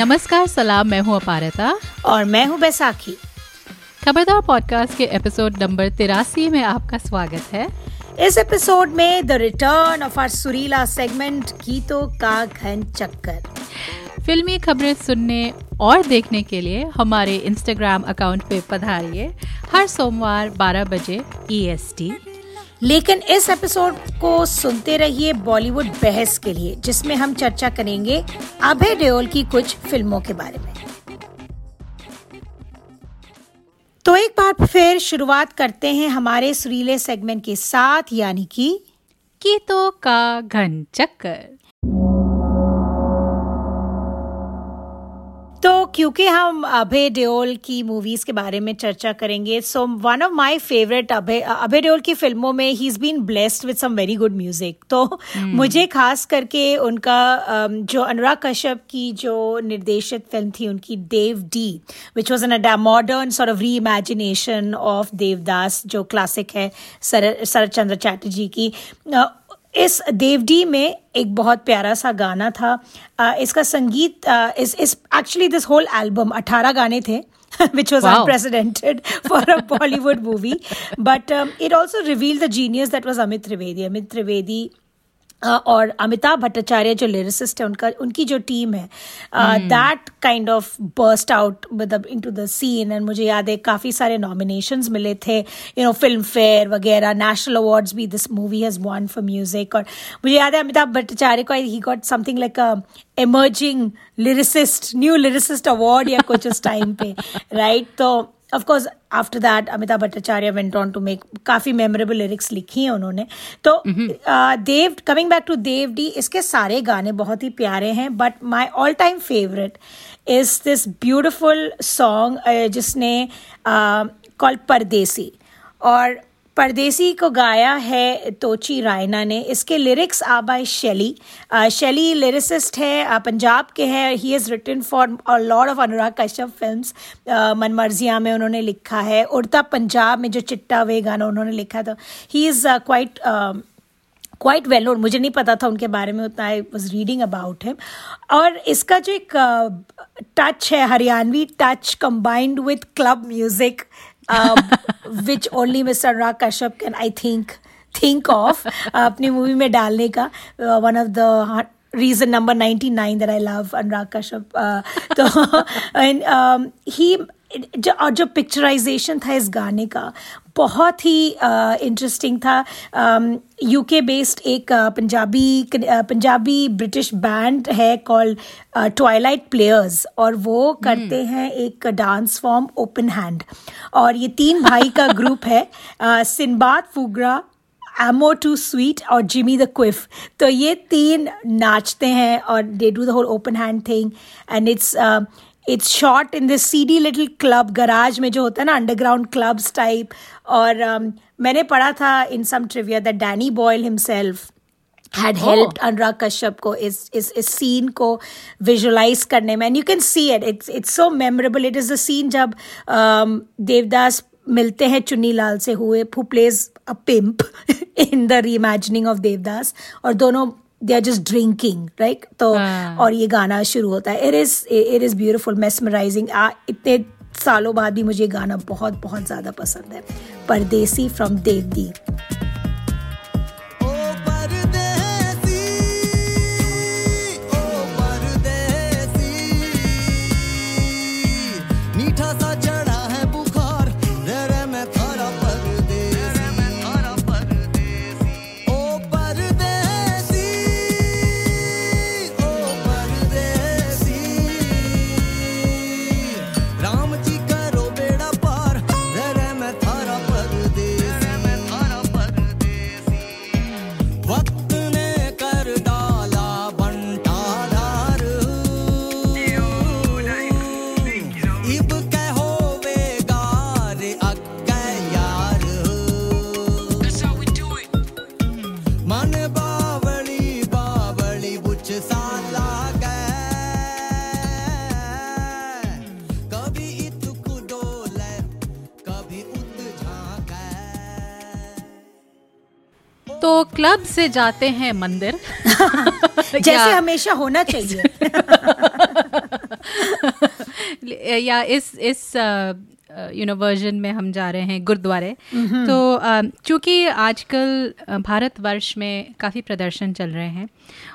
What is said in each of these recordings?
नमस्कार सलाम मैं हूँ अपारता। और मैं हूँ बैसाखी। खबरदार पॉडकास्ट के एपिसोड नंबर तिरासी में आपका स्वागत है। इस एपिसोड में द रिटर्न ऑफ़ आर सुरीला सेगमेंट गीतों का घन चक्कर। फिल्मी खबरें सुनने और देखने के लिए हमारे इंस्टाग्राम अकाउंट पे पधारिए। हर सोमवार 12 बजे ईएसटी लेकिन इस एपिसोड को सुनते रहिए बॉलीवुड बहस के लिए, जिसमें हम चर्चा करेंगे अभय देओल की कुछ फ़िल्मों के बारे में। तो एक बार फिर शुरुआत करते हैं हमारे सुरीले सेगमेंट के साथ, यानी कि तो का घन चक्कर। क्योंकि हम अभय देओल की मूवीज़ के बारे में चर्चा करेंगे so one of my favourite Abhay Abhay Deol की फ़िल्मों में he is been blessed with some very good music तो hmm. मुझे खास करके उनका जो अनुराग कश्यप की जो निर्देशित फ़िल्म थी उनकी Dev D which was an modern sort of reimagination of Devdas जो क्लासिक है सर शरद चंद्र चैटर्जी की इस देवडी में एक बहुत प्यारा सा गाना था uh, इसका संगीत इस इस एक्चुअली दिस होल एल्बम अठारह गाने थे which was wow. unprecedented for a Bollywood movie. But um, it also revealed the genius that was Amit Trivedi. Amit Trivedi और अमिताभ भट्टाचार्य जो लिरिसिस्ट है उनका उनकी जो टीम है that kind of burst out मतलब into the scene and मुझे याद है काफ़ी सारे नॉमिनेशंस मिले थे यू नो फ़िल्म फेयर वगैरह नेशनल अवार्ड्स भी this movie has won for music और मुझे याद है अमिताभ भट्टाचार्य को he got something like a emerging lyricist new lyricist award या कुछ उस टाइम पे राइट तो of course after that Amitabh Bhattacharya went on to make काफ़ी मेमोरेबल लिरिक्स लिखी हैं उन्होंने। तो Dev coming back to Dev D इसके सारे गाने बहुत ही प्यारे हैं but my all time favourite is this beautiful song जिसने कॉल्ड uh, परदेसी। और परदेसी को गाया है तोची रायना ने। इसके लिरिक्स आ बाय शैली शैली लिरिसिस्ट है पंजाब के हैं। He is written for lord of Anurag Kashyap film Manmarziyaan में उन्होंने लिखा है। उड़ता पंजाब में जो चिट्टा वे गाना उन्होंने लिखा था। He is quite quite well known मुझे नहीं पता था उनके बारे में, उतना I was reading about him और इसका जो एक टच है, Haryanvi touch combined with club music which only mister Anurag Kashyap can I think think of अपनी मूवी में डालने का one of the reason number ninety nine that I love Anurag Kashyap तो ही जो और जो पिक्चराइजेशन था इस गाने का बहुत ही इंटरेस्टिंग uh, था यूके um, बेस्ड एक uh, Punjabi uh, Punjabi British band है कॉल्ड ट्वाइलाइट प्लेयर्स और वो hmm. करते हैं एक डांस फॉर्म ओपन हैंड और ये तीन भाई का ग्रुप है सिनबाद फुगरा एमो टू स्वीट और जिमी द क्विफ तो ये तीन नाचते हैं और they do the whole open hand thing and it's it's short in this seedy little club garage में जो होता है ना अंडरग्राउंड क्लब्स टाइप और um, मैंने पढ़ा था in some trivia that Danny Boyle himself had oh. helped Anurag Kashyap को इस इस इस सीन को विजुलाइज करने में. And you can see it it's it's so memorable it is the scene जब um, देवदास मिलते हैं चुन्नी लाल से हुए who plays a pimp in the reimagining of Devdas और दोनों they are just drinking right तो हाँ। और ये गाना शुरू होता है। It is it is beautiful mesmerising इतने सालों बाद भी मुझे गाना बहुत बहुत ज़्यादा पसंद है। परदेसी फ्रॉम देवदी क्लब से जाते हैं मंदिर। जैसे हमेशा होना चाहिए। या इस इस यू नो वर्जन में हम जा रहे हैं गुरुद्वारे। तो चूँकि आजकल भारतवर्ष में काफ़ी प्रदर्शन चल रहे हैं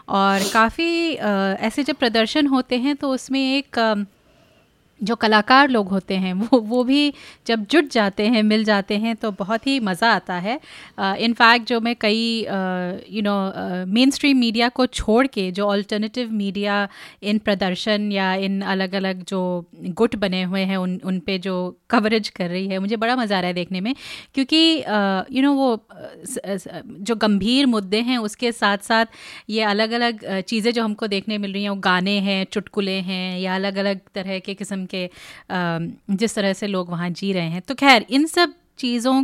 और काफ़ी ऐसे जब प्रदर्शन होते हैं तो उसमें एक जो कलाकार लोग होते हैं वो वो भी जब जुट जाते हैं मिल जाते हैं तो बहुत ही मज़ा आता है। इनफैक्ट uh, जो मैं कई you know mainstream media को छोड़ के जो अल्टरनेटिव मीडिया इन प्रदर्शन या इन अलग अलग जो गुट बने हुए हैं उन उन पे जो कवरेज कर रही है मुझे बड़ा मज़ा आ रहा है देखने में। क्योंकि you uh, know you know, वो जो गंभीर मुद्दे हैं उसके साथ साथ ये अलग अलग चीज़ें जो हमको देखने मिल रही हैं वो गाने हैं चुटकुले हैं या अलग अलग तरह के किस्म के जिस तरह से लोग वहाँ जी रहे हैं। तो खैर इन सब चीज़ों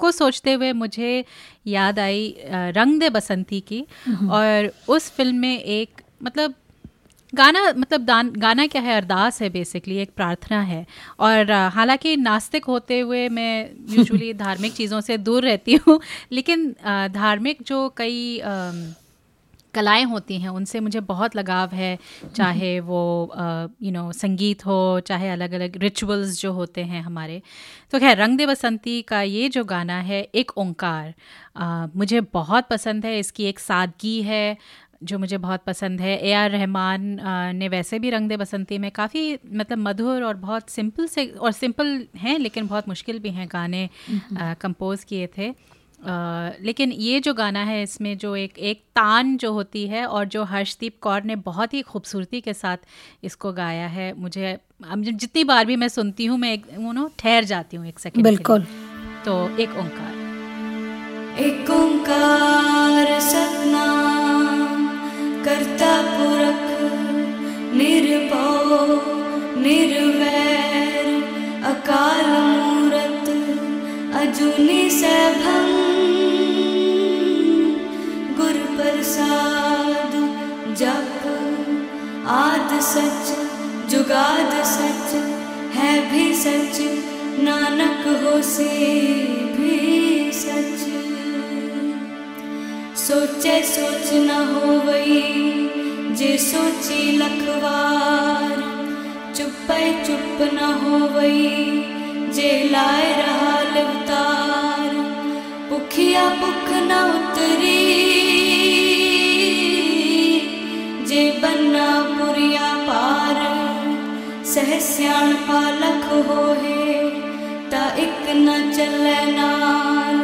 को सोचते हुए मुझे याद आई रंग दे बसंती की। हम्म। और उस फ़िल्म में एक मतलब गाना मतलब दान गाना क्या है? अरदास है बेसिकली एक प्रार्थना है। और हालाँकि नास्तिक होते हुए मैं यूजुअली धार्मिक चीज़ों से दूर रहती हूँ लेकिन धार्मिक जो कई कलाएँ होती हैं उनसे मुझे बहुत लगाव है चाहे वो यू नो संगीत हो चाहे अलग अलग रिचुअल्स जो होते हैं हमारे। तो खैर रंग दे बसंती का ये जो गाना है एक ओंकार मुझे बहुत पसंद है इसकी एक सादगी है जो मुझे बहुत पसंद है। ए आर रहमान ने वैसे भी रंग दे बसंती में काफ़ी मतलब मधुर और बहुत सिंपल से और सिंपल हैं लेकिन बहुत मुश्किल भी हैं गाने कंपोज किए थे। आ, लेकिन ये जो गाना है इसमें जो एक एक तान जो होती है और जो हर्षदीप कौर ने बहुत ही खूबसूरती के साथ इसको गाया है मुझे जितनी बार भी मैं सुनती हूँ मैं एक नो ठहर जाती हूँ एक सेकंड बिल्कुल। तो एक ओंकार। एक ओंकार सतना करता पुरख निर्भव निर्वैर अकाल मूरत अजुनि सैभं प्रसाद जप आद सच जुगाद सच है भी सच नानक हो से भी सच सोचे सोच न हो वही जे सोची लखवार चुप चुप न हो वही जे लाए रहा लिवतार पुखिया पुख न उतरी जे बन्ना पुरिया पार सह सियाण पालख होए ता एक न चले नाल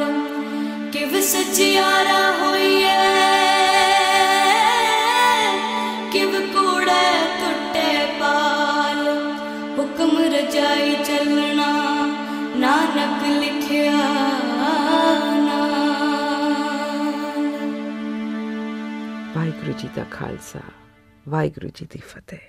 ਵਾਹਿਗੁਰੂ जी का खालसा वाहिगुरु जी की फतेह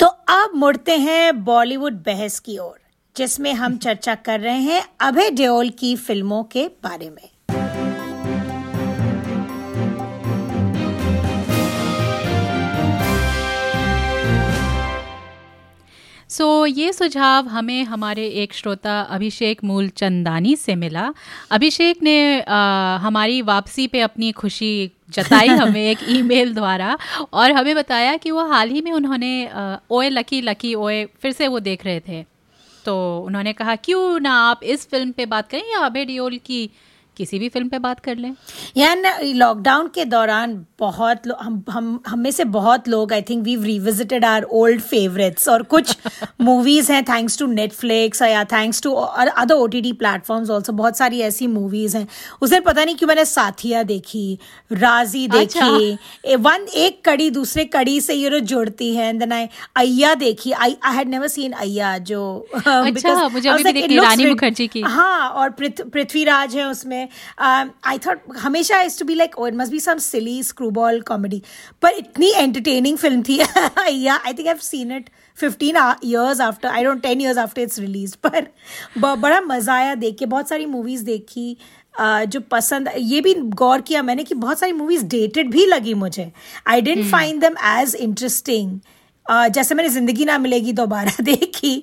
तो अब मुड़ते हैं बॉलीवुड बहस की ओर जिसमें हम चर्चा कर रहे हैं अभय देओल की फिल्मों के बारे में सो so, ये सुझाव हमें हमारे एक श्रोता अभिषेक मूल चंदानी से मिला अभिषेक ने आ, हमारी वापसी पे अपनी खुशी जताई हमें एक ईमेल द्वारा और हमें बताया कि वो हाल ही में उन्होंने ओए लकी लकी ओए फिर से वो देख रहे थे। तो उन्होंने कहा, क्यों ना आप इस फ़िल्म पे बात करें या अबे डियोल की किसी भी फ़िल्म पे बात कर लें? यार लॉकडाउन के दौरान बहुत हम हम हम में से बहुत लोग I think we revisited our old favourites और कुछ मूवीज़ हैं थैंक्स टू नेटफ्लिक्स या thanks to other O T T platforms also बहुत सारी ऐसी मूवीज़ हैं। उसे पता नहीं क्यों मैंने साथिया देखी राज़ी अच्छा। देखी वन एक कड़ी दूसरे कड़ी से ये जुड़ती है देन आई अय्या देखी। I I had never seen Aiyyaa जो अच्छा, मुझे अभी भी देखनी रानी मुखर्जी की। हाँ और पृथ्वीराज है उसमें आई थॉट हमेशा is to be like oh it must be some silly screwball comedy पर इतनी एंटरटेनिंग फ़िल्म थी। या I think I seen it fifteen years after I don't ten years after its release पर बड़ा मज़ा आया देख के बहुत सारी मूवीज़ देखी Uh, जो पसंद ये भी गौर किया मैंने कि बहुत सारी मूवीज़ डेटेड भी लगी मुझे। I didn't find them as interesting जैसे मैंने ज़िंदगी ना मिलेगी दोबारा देखी।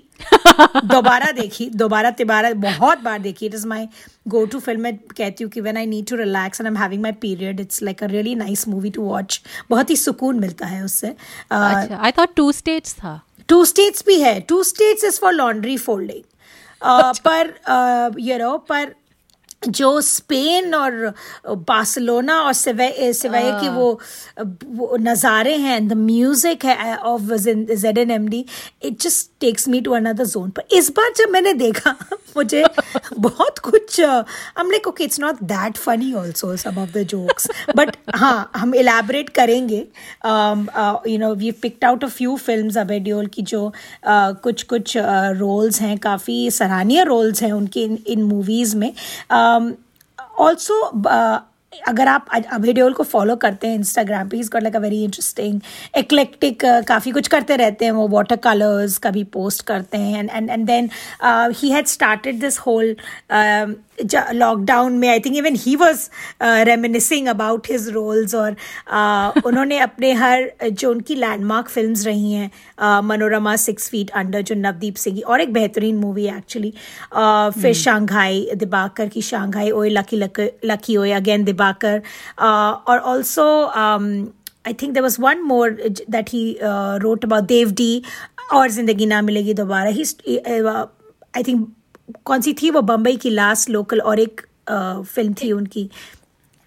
दोबारा देखी दोबारा तिबारा बहुत बार देखी। It is my go to film मैं कहती हूँ कि when I need to relax and I am having my period it's like a really nice movie to watch बहुत ही सुकून मिलता है उससे। आई थॉट टू स्टेट्स था। टू स्टेट्स भी है। Two states is for laundry folding पर यू नो पर जो स्पेन और बार्सिलोना और सिवे सिवाय की वो, वो नज़ारे हैं द म्यूज़िक है of Z N M D it just takes me to another zone पर इस बार जब मैंने देखा मुझे बहुत कुछ हम like okay it's not that funny also some of the jokes but हाँ हम इलेबरेट करेंगे. You know we picked out a few film Abhay Deol की जो uh, कुछ कुछ रोल्स uh, हैं काफ़ी सराहनीय रोल्स हैं उनके इन, इन मूवीज़ में. ऑल्सो uh, अगर आप अभी देओल को फॉलो करते हैं इंस्टाग्राम पे got like a very interesting eclectic काफ़ी कुछ करते रहते हैं वो वाटर कलर्स कभी पोस्ट करते हैं and and and then he had started this whole lockdown में I think even he was reminiscing about his roles और uh, उन्होंने अपने हर जो उनकी लैंडमार्क फ़िल्म रही हैं uh, Manorama six feet under जो नवदीप सिंह की और एक बेहतरीन मूवी है एक्चुअली uh, फिर शांघाई hmm. दिबाकर की शांघाई ओए लकी लकी ओए अगेन दिबाकर और also I think there was one more that he wrote about Dev D और ज़िंदगी ना मिलेगी दोबारा ही आई थिंक कौन सी थी वो बम्बई की लास्ट लोकल और एक आ, फ़िल्म थी उनकी।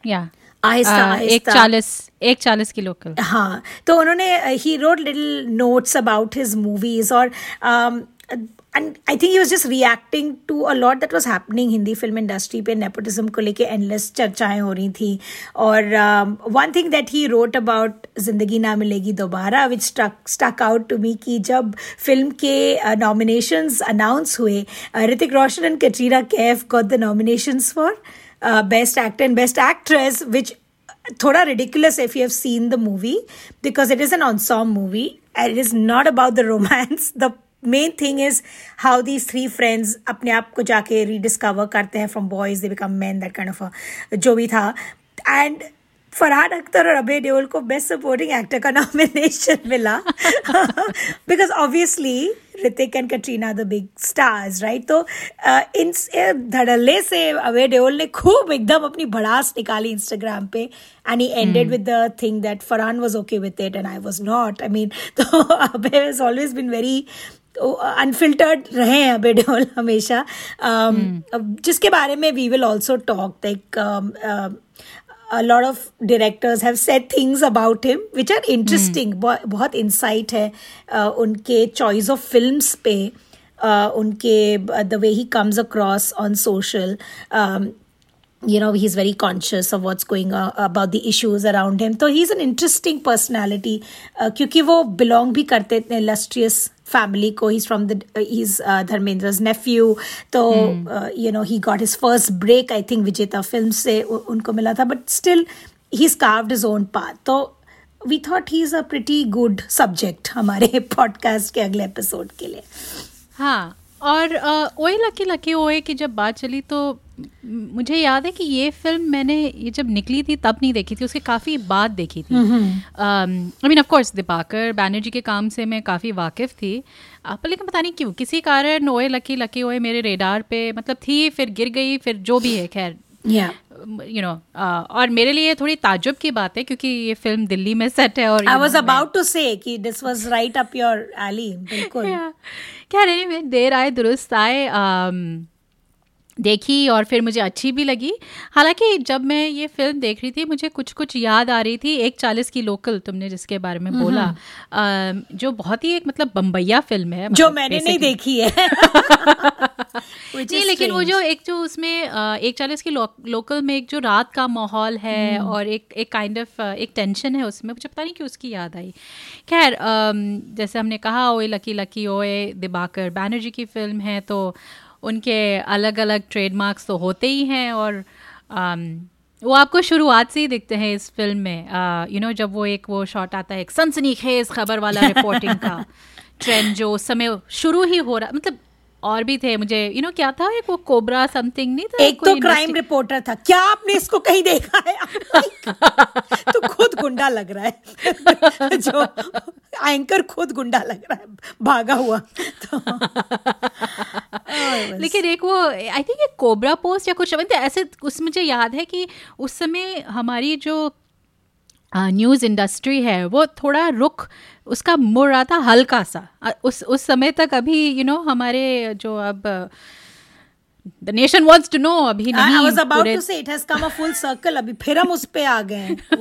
या। आहिस्ता एक चालीस एक चालीस की लोकल हाँ तो उन्होंने he wrote little notes about his movies और and I think he was just reacting to a lot that was happening Hindi film industry पे नेपोटिज्म को लेके एंडलेस चर्चाएँ हो रही थी और one thing that he wrote about Zindagi Na Milegi Dobara which stuck out to me कि जब फ़िल्म के नॉमिनेशन uh, अनाउंस हुए Hrithik Roshan and Katrina Kaif got the nomination for best actor and best actress which थोड़ा ridiculous if you have seen the movie because it is an ensemble movie and it is not about the romance the main thing is how these three friends अपने आप को जाके rediscover करते हैं from boys they become man that kind of जो भी था। And Farhan Akhtar और अभय देओल को बेस्ट सपोर्टिंग एक्टर का नॉमिनेशन मिला। Because obviously Hrithik and Katrina the big stars right तो इन धड़ल्ले से अभय देओल ने खूब एकदम अपनी भड़ास निकाली इंस्टाग्राम पे and he ended with the thing that Farhan was okay with it and I was not I mean तो Abhay has always been very unfiltered रहे हैं अबे बेडोल हमेशा um, hmm. जिसके बारे में we will also talk like a lot of directors have said things about him which are interesting hmm. बहुत insight है uh, उनके choice of films पे uh, उनके the way he comes across on social um, you know he's very conscious of what's going on about the issues around him so he's an interesting personality uh, क्योंकि वो belong भी करते थे illustrious family ko he's from the uh, he's uh, dharmendra's nephew so mm. uh, you know he got his first break i think vijeta films se unko mila tha but still he's carved his own path so we thought he's a pretty good subject हमारे podcast के अगले episode के लिए हाँ और ओए lucky lucky ओए की जब बात चली तो मुझे याद है कि ये फ़िल्म मैंने ये जब निकली थी तब नहीं देखी थी उसके काफ़ी बाद देखी थी। I mean of course Dibakar Banerjee के काम से मैं काफ़ी वाकिफ़ थी। आप लेकिन पता नहीं क्यों किसी कारण ओए लकी लकी ओए मेरे रेडार पे मतलब थी फिर गिर गई फिर जो भी है खैर। यू नो और मेरे लिए थोड़ी ताजुब की बात है क्योंकि ये फ़िल्म दिल्ली में सेट है और आई वाज अबाउट टू से कि this was right up your alley बिल्कुल। क्या नहीं देर आए दुरुस्त आए um, देखी और फिर मुझे अच्छी भी लगी। हालाँकि जब मैं ये फ़िल्म देख रही थी मुझे कुछ कुछ याद आ रही थी। एक चालीस की लोकल तुमने जिसके बारे में बोला। आ, जो बहुत ही एक मतलब बम्बैया फ़िल्म है जो मतलब मैंने नहीं देखी है। नहीं लेकिन वो जो एक जो उसमें एक चालीस की लो, लोकल में एक जो रात का माहौल है हम्म। और एक एक काइंड ऑफ़ एक टेंशन है उसमें मुझे पता नहीं कि उसकी याद आई। खैर जैसे हमने कहा ओए लकी लकी ओए दिबाकर बैनर्जी की फ़िल्म है तो उनके अलग अलग ट्रेडमार्क्स तो होते ही हैं और um, वो आपको शुरुआत से ही दिखते हैं इस फ़िल्म में। You uh, know you know, जब वो एक वो शॉट आता है एक सनसनी खेज खबर वाला रिपोर्टिंग का ट्रेंड जो उस समय शुरू ही हो रहा मतलब और भी थे मुझे यू you नो know, क्या था एक वो कोबरा समथिंग नहीं था? एक तो क्राइम रिपोर्टर था। क्या आपने इसको कहीं देखा है? तो खुद गुंडा लग रहा है। जो एंकर खुद गुंडा लग रहा है भागा हुआ। तो लेकिन एक वो आई थिंक एक कोबरा पोस्ट या कुछ ऐसे उस मुझे याद है कि उस समय हमारी जो न्यूज़ इंडस्ट्री है वो थोड़ा रुख उसका मुड़ रहा था हल्का सा। उस उस समय तक अभी यू you नो know, हमारे जो अब the nation wants to know अभी नहीं I was about to say it has come a full circle अभी फिर हम उस पे आ गए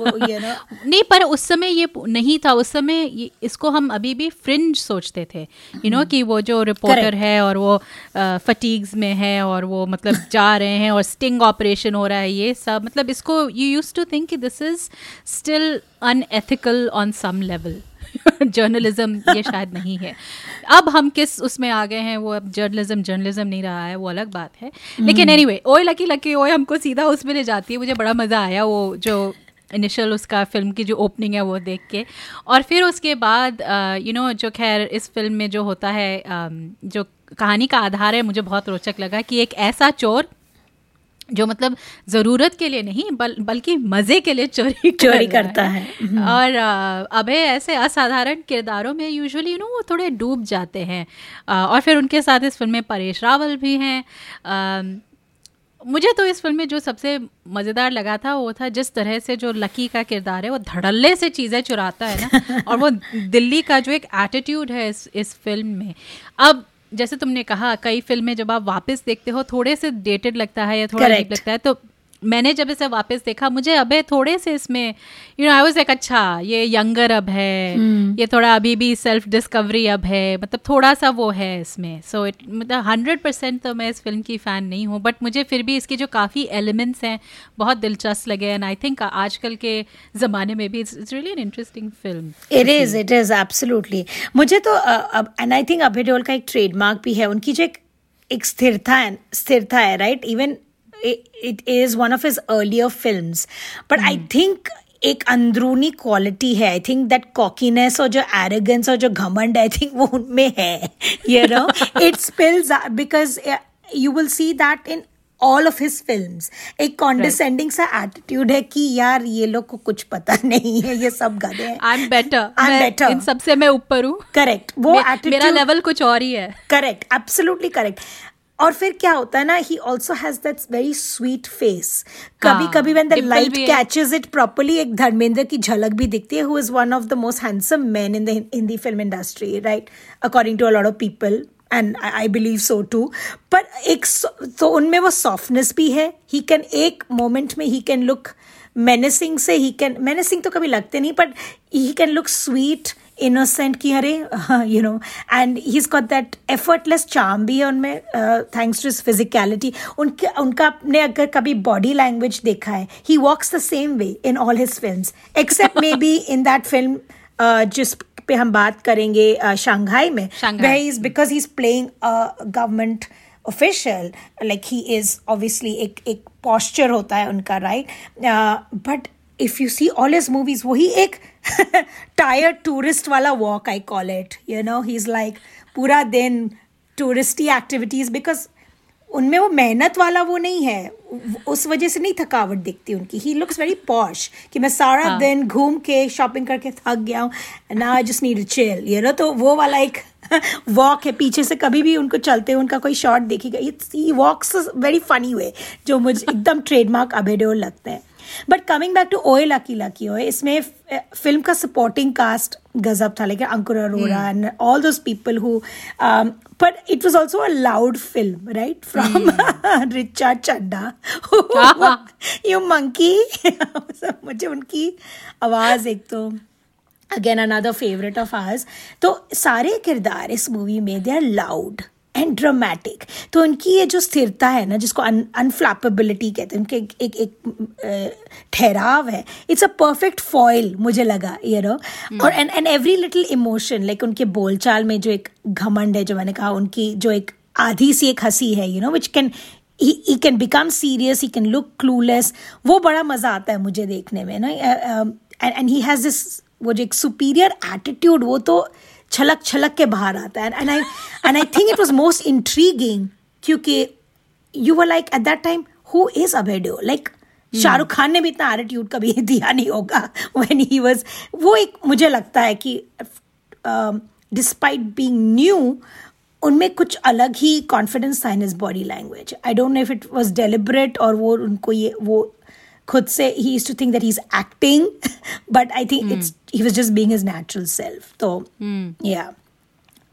नहीं पर उस समय ये नहीं था उस समय इसको हम अभी भी फ्रिंज सोचते थे। यू you नो know, कि वो जो रिपोर्टर है और वो फटीग्स में है और वो मतलब जा रहे हैं और स्टिंग ऑपरेशन हो रहा है ये सब मतलब इसको यू यूज़ टू थिंक कि this is still unethical on some level journalism ये शायद नहीं है। अब हम किस उसमें आ गए हैं वो अब जर्नलिज्म जर्नलिज्म नहीं रहा है वो अलग बात है। लेकिन एनी वे ओए लकी लकी ओए हमको सीधा उसमें ले जाती है मुझे बड़ा मज़ा आया वो जो इनिशियल उसका फ़िल्म की जो ओपनिंग है वो देख के। और फिर उसके बाद यू नो जो खैर इस फ़िल्म में जो होता है जो कहानी का आधार है मुझे बहुत रोचक लगा कि एक ऐसा चोर जो मतलब ज़रूरत के लिए नहीं बल बल्कि मज़े के लिए चोरी चोरी कर करता है, है। हम्म। और अभय ऐसे असाधारण किरदारों में यूजुअली यू नो वो थोड़े डूब जाते हैं और फिर उनके साथ इस फ़िल्म में परेश रावल भी हैं मुझे तो इस फ़िल्म में जो सबसे मज़ेदार लगा था वो था जिस तरह से जो लकी का किरदार है वो धड़ल्ले से चीज़ें चुराता है ना और वो दिल्ली का जो एक एटीट्यूड है इस इस फ़िल्म में अब जैसे तुमने कहा कई फ़िल्में जब आप वापस देखते हो थोड़े से डेटेड लगता है या थोड़ा लगता है तो मैंने जब इसे वापस देखा मुझे अबे थोड़े से इसमें you know I was like अच्छा ये यंगर अब है hmm. ये थोड़ा अभी भी सेल्फ डिस्कवरी अब है मतलब थोड़ा सा वो है इसमें. सो इट मतलब हंड्रेड परसेंट तो मैं इस फ़िल्म की फ़ैन नहीं हूँ बट मुझे फिर भी इसके जो काफ़ी एलिमेंट्स हैं बहुत दिलचस्प लगे एंड आई थिंक आजकल के ज़माने में भी it's really an interesting film it is it is absolutely मुझे तो एंड आई थिंक अभय का एक ट्रेडमार्क भी है उनकी जो एक एक स्थिरता है स्थिरता है right even it is one of his earlier films. But mm. i hmm. think एक अंदरूनी क्वालिटी है. आई थिंक दैट कॉकीनेस और जो एरोगेंस और जो घमंड आई थिंक वो उनमें है you know it spills because you will see that in all of his films एक कॉन्डिसेंडिंग सा एटीट्यूड है कि यार ये लोग को कुछ पता नहीं है ये सब गधे हैं। I am better I am better इन सबसे मैं ऊपर हूँ। करेक्ट वो मे, मेरा लेवल कुछ और ही है। करेक्ट एब्सोल्युटली करेक्ट और फिर क्या होता है ना he also has that very sweet face कभी कभी when the light catches it properly एक धर्मेंद्र की झलक भी दिखती है who is one of the most handsome man in the Hindi film industry right according to a lot of people and I believe so too पर एक तो उनमें वो सॉफ्टनेस भी है। ही कैन एक मोमेंट में ही कैन लुक मेनेसिंग से ही कैन मेनेसिंग तो कभी लगते नहीं but he can look sweet innocent की अरे you know and he is got that effortless charm भी है उनमें थैंक्स टू फिजिकलिटी उनके उनका आपने अगर कभी बॉडी लैंग्वेज देखा है he walks the same way in all his film except may be in that film जिस पे हम बात करेंगे शंघाई uh, में वह is because he is playing government official like he is obviously एक एक पॉस्चर होता है उनका right but if you see all his movies वही एक टायर टूरिस्ट वाला walk I call it you know he is like पूरा दिन टूरिस्टी एक्टिविटीज़ बिकॉज़ उनमें वो मेहनत वाला वो नहीं है। उस वजह से नहीं थकावट दिखती उनकी। ही लुक्स वेरी पॉश कि मैं सारा हाँ. दिन घूम के शॉपिंग करके थक गया हूँ ना I just need chill you know तो वो वाला एक वॉक है। पीछे से कभी भी उनको चलते हुए उनका कोई शॉट देखेगा। It's he walks very funny way जो मुझे एकदम ट्रेडमार्क अबेडोल लगता है। But coming back to Oye lucky lucky Oye इसमें फ़िल्म का सपोर्टिंग कास्ट गजब था लेकिन Ankur Arora and all those people who but it was also a loud film, right? From mm. Richard Chadda. you monkey. मुझे उनकी आवाज़ एक तो again another favourite of ours तो सारे किरदार इस मूवी में they are loud and dramatic तो उनकी ये जो स्थिरता है ना जिसको अनफ्लैपेबिलिटी कहते हैं उनके एक एक, एक ठहराव है इट्स अ परफेक्ट फॉइल मुझे लगा ये नो hmm. और and and every little emotion like उनके बोलचाल में जो एक घमंड है जो मैंने कहा उनकी जो एक आधी सी एक हँसी है you know which can he can become serious he can look clueless वो बड़ा मज़ा आता है मुझे देखने में ना? एंड ही हैज़ दिस वो जो एक सुपीरियर एटीट्यूड वो तो छलक छलक के बाहर आता है। And I and I think it was most intriguing क्योंकि you were like at that time who is अबेडो like Shahrukh Khan ने भी इतना एटीट्यूड कभी दिया नहीं होगा व्हेन ही वॉज़ वो एक मुझे लगता है कि डिस्पाइट बींग न्यू उनमें कुछ अलग ही कॉन्फिडेंस था in his body language I don't know if it was deliberate और वो उनको ये वो खुद से ही use to think that he is acting but I think it's he was just being his natural self तो yeah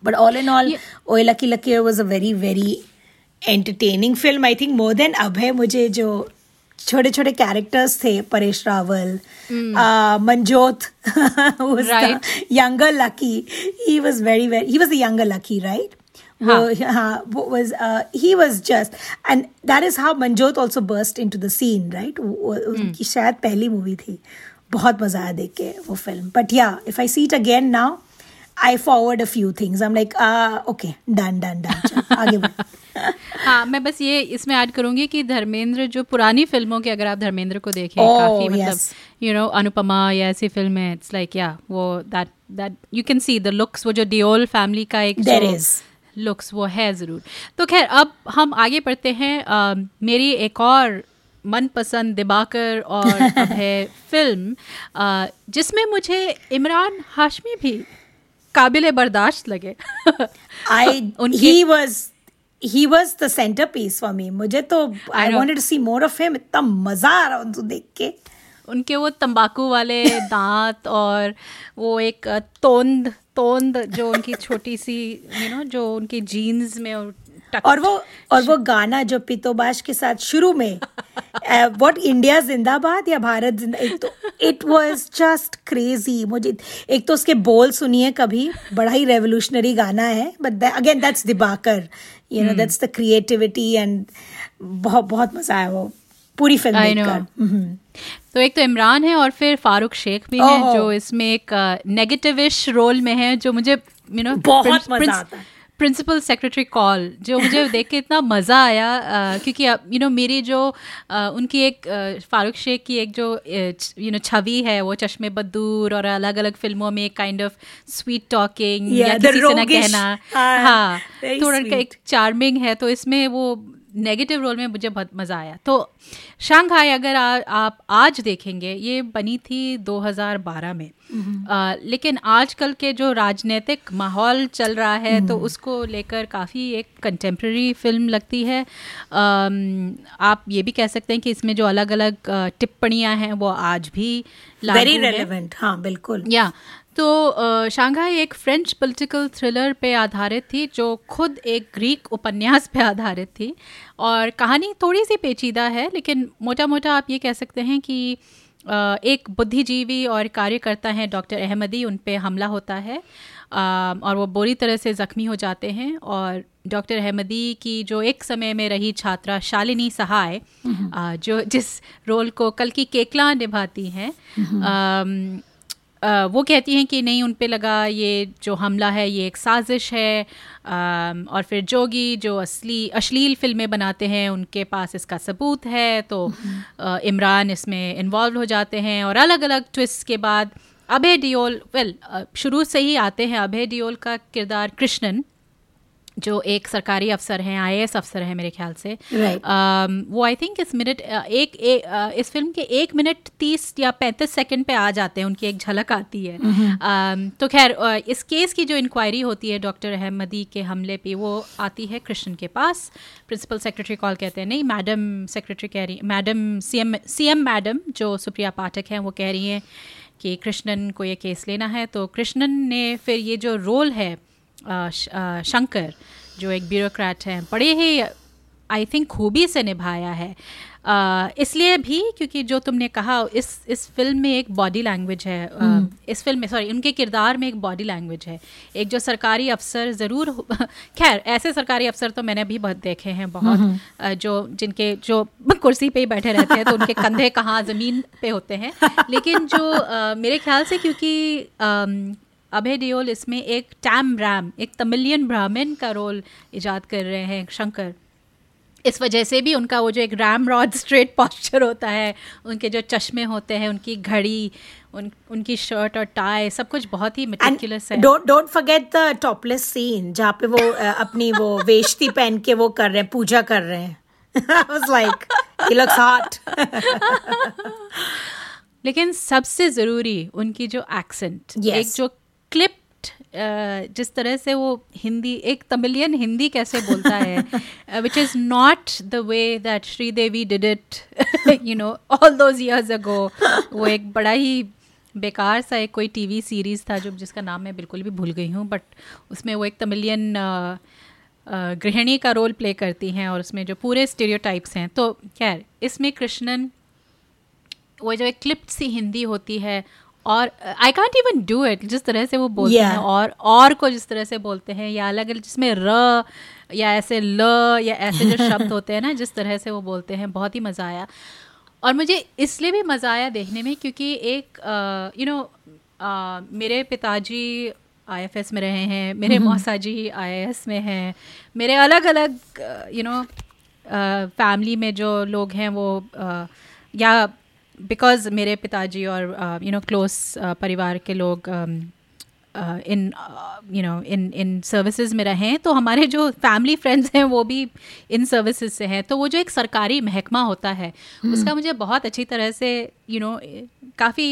but all in all Oye Lucky Lucky was a very very entertaining film I think more than Abhay मुझे जो छोटे छोटे characters थे Paresh Rawal Manjot Right. younger lucky he was very very he was the younger lucky right हाँ. हाँ वो was uh, he was just and that is how manjot also burst into the scene right उनकी शायद पहली मूवी थी बहुत मज़ा आया देख के वो फ़िल्म बट या if I see it again now I forward a few things I am like okay done done done आगे बढ़ हाँ मैं बस ये इसमें ऐड करूँगी कि धर्मेंद्र जो पुरानी फ़िल्मों के अगर आप धर्मेंद्र को देखें Oh, काफ़ी yes. मतलब. यू नो अनुपमा या ऐसी फ़िल्में इट्स लाइक या वो that that you can see the looks वो जो डियोल फैमिली का एक There जो is. लुक्स वो है ज़रूर तो खैर अब हम आगे बढ़ते हैं अ, मेरी एक और मनपसंद दिबाकर और अब है फ़िल्म अ, जिसमें मुझे इमरान हाशमी भी काबिल बर्दाश्त लगे I उनके- he was he was the centerpiece for me. मुझे तो आई to see more of him. इतना मज़ा आ रहा उनको देख के. उनके वो तंबाकू वाले दांत और वो एक तोंद तोंद जो उनकी छोटी सी यू नो जो उनकी जीन्स में और और वो और वो गाना जो पितोबाश के साथ शुरू में व्हाट इंडिया जिंदाबाद या भारत ज़िंदा एक तो इट वाज जस्ट क्रेजी मुझे एक तो उसके बोल सुनिए कभी बड़ा ही रेवोल्यूशनरी गाना है but again that's Dibakar you know that's the creativity and बहुत बहुत मज़ा आया वो। पूरी फ़िल्म know. देखकर हम्म। तो एक तो इमरान है और फिर फारूक शेख भी है। जो इसमें एक नेगेटिविश रोल में है जो मुझे यू नो बहुत मज़ा आता है। प्रिंसिपल सेक्रेटरी कॉल जो मुझे देख के इतना मज़ा आया अ, क्योंकि यू नो मेरी जो अ, उनकी एक फारूक शेख की एक जो यू नो छवि है वो चश्मे बदूर और अलग अलग फ़िल्मों में काइंड ऑफ़ स्वीट टॉकिंग या किसी से ना कहना हाँ, हाँ थोड़ा एक चार्मिंग है तो इसमें वो नेगेटिव रोल में मुझे बहुत मज़ा आया। तो शांघाई अगर आ, आप आज देखेंगे ये बनी थी 2012 में। आ, लेकिन आजकल के जो राजनीतिक माहौल चल रहा है तो उसको लेकर काफ़ी एक कंटेम्प्रेरी फ़िल्म लगती है। अम, आप ये भी कह सकते हैं कि इसमें जो अलग अलग टिप्पणियाँ हैं वो आज भी वेरी। रेलेवेंट हाँ बिल्कुल। या तो शांघाई एक फ्रेंच पॉलिटिकल थ्रिलर पे आधारित थी जो खुद एक ग्रीक उपन्यास पे आधारित थी। और कहानी थोड़ी सी पेचीदा है लेकिन मोटा मोटा आप ये कह सकते हैं कि एक बुद्धिजीवी और कार्यकर्ता हैं डॉक्टर अहमदी उन पर हमला होता है। और वो बुरी तरह से ज़ख्मी हो जाते हैं और डॉक्टर अहमदी की जो एक समय में रही छात्रा शालिनी सहाय जो जिस रोल को कल की केकला निभाती हैं अ, वो कहती हैं कि नहीं उन पे लगा ये जो हमला है ये एक साजिश है। आ, और फिर जोगी जो असली अश्लील फ़िल्में बनाते हैं उनके पास इसका सबूत है तो इमरान इसमें इन्वॉल्व हो जाते हैं। और अलग अलग ट्विस्ट के बाद अभय डियोल वेल शुरू से ही आते हैं अभय डियोल का किरदार कृष्णन। जो एक सरकारी अफसर हैं आईएएस अफसर हैं मेरे ख्याल से। Right. अम, वो आई थिंक इस मिनट एक, एक अ, इस फ़िल्म के एक मिनट तीस या पैंतीस सेकंड पे आ जाते हैं उनकी एक झलक आती है। अम, तो खैर इस केस की जो इंक्वायरी होती है डॉक्टर अहमदी के हमले पे वो आती है कृष्ण के पास। प्रिंसिपल सेक्रेटरी कॉल कहते हैं नहीं मैडम सेक्रेटरी कह रही मैडम सीएम सीएम मैडम जो सुप्रिया पाठक हैं वो कह रही हैं कि कृष्णन को ये केस लेना है। तो कृष्णन ने फिर ये जो रोल है शंकर जो एक ब्यूरोक्रेट हैं बड़े ही आई थिंक खूबी से निभाया है। इसलिए भी क्योंकि जो तुमने कहा इस इस फ़िल्म में एक बॉडी लैंग्वेज है अ, इस फ़िल्म में सॉरी उनके किरदार में एक बॉडी लैंग्वेज है। एक जो सरकारी अफसर ज़रूर खैर ऐसे सरकारी अफसर तो मैंने भी बहुत देखे हैं बहुत। जो जिनके जो कुर्सी पे ही बैठे रहते हैं तो उनके कंधे कहाँ ज़मीन पे होते हैं। लेकिन जो मेरे ख्याल से क्योंकि अभय देओल इसमें एक टैम रैम एक तमिलियन ब्राह्मण का रोल ईजाद कर रहे हैं शंकर इस वजह से भी उनका वो जो एक रैम रॉड स्ट्रेट पॉस्चर होता है उनके जो चश्मे होते हैं उनकी घड़ी उन उनकी शर्ट और टाई सब कुछ बहुत ही मेटिकुलस है don't don't forget the topless scene जहाँ पे वो अपनी वो वेश्ती पहन के वो कर रहे हैं पूजा कर रहे हैं I was like, he looks hot. लेकिन सबसे ज़रूरी उनकी जो एक्सेंट Yes. एक जो क्लिप जिस तरह से वो हिंदी एक तमिलियन हिंदी कैसे बोलता है which is not the way that Sridevi did it you know all those years ago वो एक बड़ा ही बेकार सा एक कोई टीवी सीरीज़ था जो जिसका नाम मैं बिल्कुल भी भूल गई हूँ बट उसमें वो एक तमिलियन गृहिणी का रोल प्ले करती हैं और उसमें जो पूरे स्टीरियोटाइप्स हैं। तो खैर इसमें कृष्णन वो जो एक क्लिप्ट सी हिंदी होती है और I can't even do it जिस तरह से वो बोलते yeah. हैं और और को जिस तरह से बोलते हैं या अलग अलग जिसमें र या ऐसे ल या ऐसे जो शब्द होते हैं ना जिस तरह से वो बोलते हैं बहुत ही मज़ा आया और मुझे इसलिए भी मज़ा आया देखने में क्योंकि एक यू नो मेरे पिताजी आईएफएस में रहे हैं मेरे mm-hmm. मौसा जी आईएएस में हैं मेरे अलग अलग यू नो फैमिली में जो लोग हैं वो uh, या बिकॉज़ मेरे पिताजी और यू नो क्लोज परिवार के लोग in you know in in services में रहें तो हमारे जो फैमिली फ्रेंड्स हैं वो भी इन सर्विसेज़ से हैं तो वो जो एक सरकारी महकमा होता है hmm. उसका मुझे बहुत अच्छी तरह से यू you नो know, काफ़ी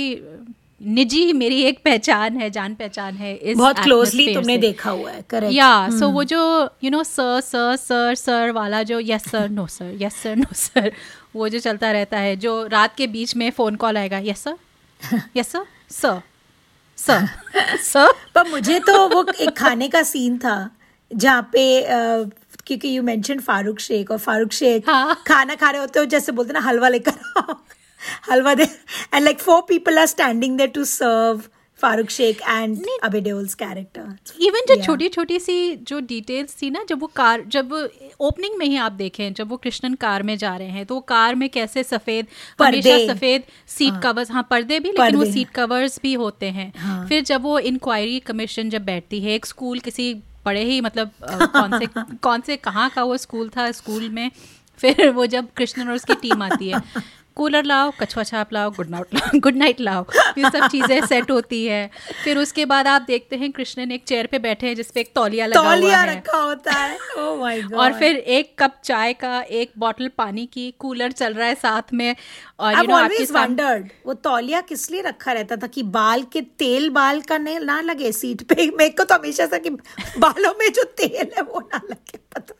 निजी मेरी एक पहचान है जान पहचान है इस बहुत क्लोजली तुमने देखा हुआ है करेक्ट या सो वो जो you know sir sir sir sir वाला जो yes sir no sir yes sir no sir वो जो चलता रहता है जो रात के बीच में फ़ोन कॉल आएगा yes sir yes sir sir sir sir पर मुझे तो वो एक खाने का सीन था जहाँ पे क्योंकि यू मेंशन फारूक शेख और फारूक शेख हाँ. खाना खा रहे होते हो जैसे बोलते ना हलवा लेकर हलवा दे and like four people are standing there to serve Farooq Sheikh and Abhay Deol's character even जो छोटी छोटी सी जो डिटेल्स थी ना जब वो कार जब ओपनिंग में ही आप देखें जब वो कृष्णन कार में जा रहे हैं तो वो कार में कैसे सफ़ेद हमेशा सफ़ेद सीट हाँ. कवर्स हाँ पर्दे भी लेकिन वो सीट कवर्स भी होते हैं। हाँ. फिर जब वो इंक्वायरी कमीशन जब बैठती है एक स्कूल किसी बड़े ही मतलब कौन से कौन से कहाँ का वो स्कूल था स्कूल में फिर वो जब कृष्णन और उसकी टीम आती है कूलर लाओ कछुआ छाप लाओ गुड नाइट लाओ गुड नाइट लाओ। ये सब चीज़ें सेट होती है। फिर उसके बाद आप देखते हैं कृष्णन एक चेयर पे बैठे हैं जिसपे एक तौलिया लगा तौलिया हुआ है। रखा होता है। Oh my God. और फिर एक कप चाय का एक बॉटल पानी की कूलर चल रहा है साथ में। और यू नो आपके वंडर्ड वो तौलिया किस लिए रखा रहता था कि बाल के तेल बाल का नहीं ना लगे सीट पे। मेरे को तो हमेशा से कि बालों में जो तेल है वो ना लगे पता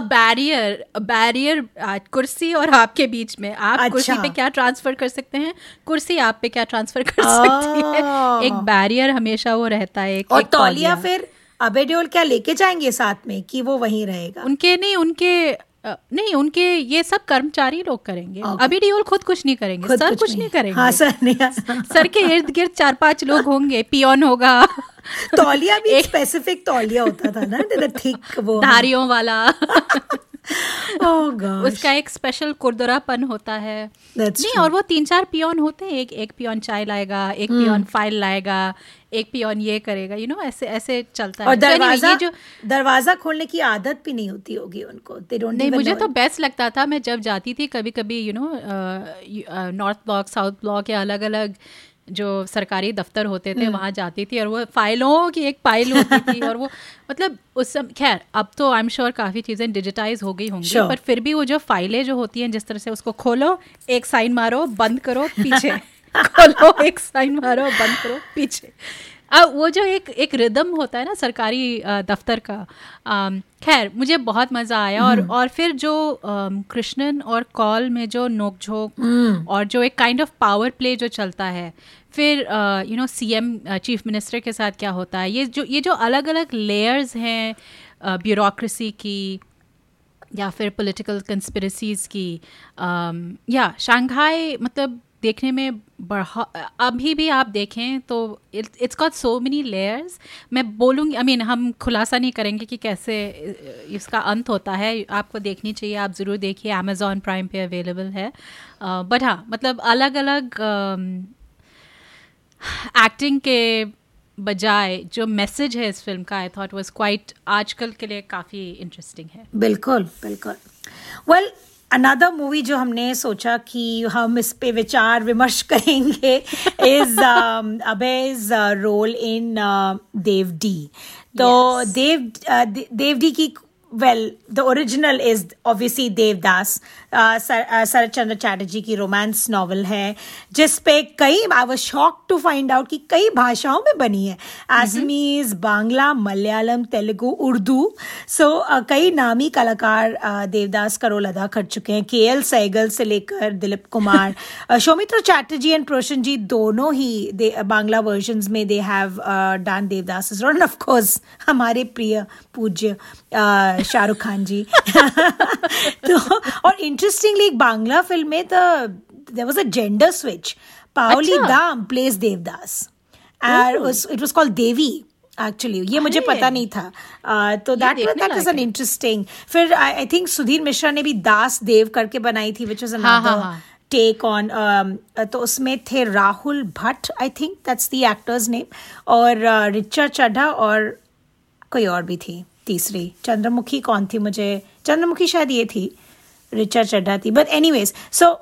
बैरियर बैरियर कुर्सी और आपके बीच में। आप अच्छा. कुर्सी पे क्या ट्रांसफ़र कर सकते हैं? कुर्सी आप पे क्या ट्रांसफ़र कर सकती है? एक बैरियर हमेशा वो रहता है और तौलिया फिर अबेड्योल क्या लेके जाएँगे साथ में कि वो वहीं रहेगा? उनके नहीं उनके नहीं उनके ये सब कर्मचारी लोग करेंगे। अभी डियोल खुद कुछ नहीं करेंगे। सर कुछ, कुछ नहीं, नहीं करेंगे। हाँ सर नहीं सर के इर्द गिर्द चार पाँच लोग होंगे पियोन होगा। तौलिया भी एक स्पेसिफिक तौलिया होता था ना थिक वो धारियों वाला। Oh उसका एक स्पेशल कुरदरापन होता है। That's नहीं true. और वो तीन चार पियोन होते हैं। एक एक पियोन चाय लाएगा एक hmm. पियोन फ़ाइल लाएगा एक पियोन ये करेगा यू you नो know, ऐसे ऐसे चलता और है दरवाज़ा जो दरवाज़ा खोलने की आदत भी नहीं होती होगी उनको दे डोंट नहीं मुझे तो बेस्ट लगता था मैं जब जाती थी कभी कभी you know North Block South Block या अलग अलग जो सरकारी दफ्तर होते थे हम्म। वहाँ जाती थी और वो फाइलों की एक फ़ाइल होती थी और वो मतलब उस समय खैर अब तो आई एम श्योर काफ़ी चीज़ें डिजिटाइज हो गई होंगी sure. पर फिर भी वो जो फाइलें जो होती हैं जिस तरह से उसको खोलो एक साइन मारो बंद करो पीछे खोलो एक साइन मारो बंद करो पीछे अब वो जो एक एक रिदम होता है ना सरकारी दफ्तर का खैर मुझे बहुत मज़ा आया और हम्म। और फिर जो कृष्णन और कॉल में जो नोकझोंक हम्म। और जो एक काइंड ऑफ़ पावर प्ले जो चलता है फिर you know CM chief minister के साथ क्या होता है ये जो ये जो अलग अलग लेयर्स हैं ब्यूरोक्रेसी की या फिर पॉलिटिकल कंस्पिरसीज़ की या शंघाई मतलब देखने में बढ़ा अभी भी आप देखें तो it's got so many layers मैं बोलूँगी आई मीन हम खुलासा नहीं करेंगे कि कैसे इसका अंत होता है। आपको देखनी चाहिए आप ज़रूर देखिए अमेज़ॉन प्राइम पे अवेलेबल है। बट हाँ मतलब अलग अलग एक्टिंग के बजाय जो मैसेज है इस फ़िल्म का आई थॉट वाज क्वाइट आजकल के लिए काफ़ी इंटरेस्टिंग है। बिल्कुल बिल्कुल। वेल well, अनदर मूवी जो हमने सोचा कि हम इस पे विचार विमर्श करेंगे is Abhay's role in Dev D तो देव देव डी की well, the original is obviously Devdas, uh, Sar, uh, Sarat Chandra Chatterjee की रोमांस नॉवल है जिस पे कई I was shock to find out कि कई भाषाओं में बनी है। Assamese Bangla Malayalam Telugu Urdu so so, uh, कई नामी कलाकार uh, देवदास का रोल अदा कर चुके हैं। के एल सैगल से लेकर दिलीप कुमार सौमित्र चैटर्जी एंड प्रोशन जी दोनों ही बांग्ला वर्जन में they have done Devdas role of course हमारे प्रिय पूज्य शाहरुख खान जी तो और इंटरेस्टिंगली एक बांग्ला फ़िल्म में तो there was a gender switch Paoli Dam plays Devdas it was called Devi actually ये मुझे पता नहीं था. Uh, तो that that is an interesting फिर आई थिंक सुधीर मिश्रा ने भी दास देव करके बनाई थी विच अनदर टेक ऑन तो उसमें थे Rahul Bhatt I think that's the actor's name और रिचा चड्ढा और कोई और भी थी. तीसरी। चंद्रमुखी कौन थी मुझे? चंद्रमुखी शायद ये थी रिचा चड्ढा थी। बट एनी वेज सो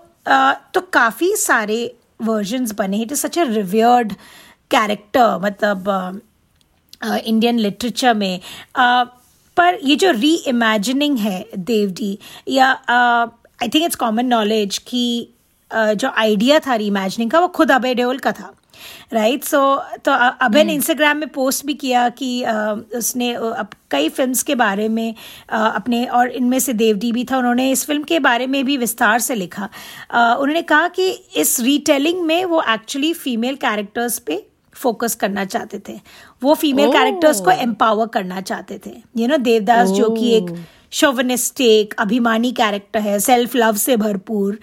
तो काफ़ी सारे वर्जन्स बने। It is such a revered character मतलब इंडियन uh, लिटरेचर uh, में। Uh, पर ये जो री इमेजिनिंग है देव देवडी या I think it's common knowledge कि जो आइडिया था री इमेजिनिंग का वो खुद अभय देओल का था। राइट सो तो अभय ने इंस्टाग्राम हम्म। में पोस्ट भी किया कि उसने कई फिल्म्स के बारे में अपने और इनमें से देवडी भी था उन्होंने इस फ़िल्म के बारे में भी विस्तार से लिखा। उन्होंने कहा कि इस रीटेलिंग में वो एक्चुअली फीमेल कैरेक्टर्स पे फोकस करना चाहते थे। वो फीमेल कैरेक्टर्स को एम्पावर करना चाहते थे। यू नो देवदास जो कि एक शोवनिस्टिक अभिमानी कैरेक्टर है सेल्फ लव से भरपूर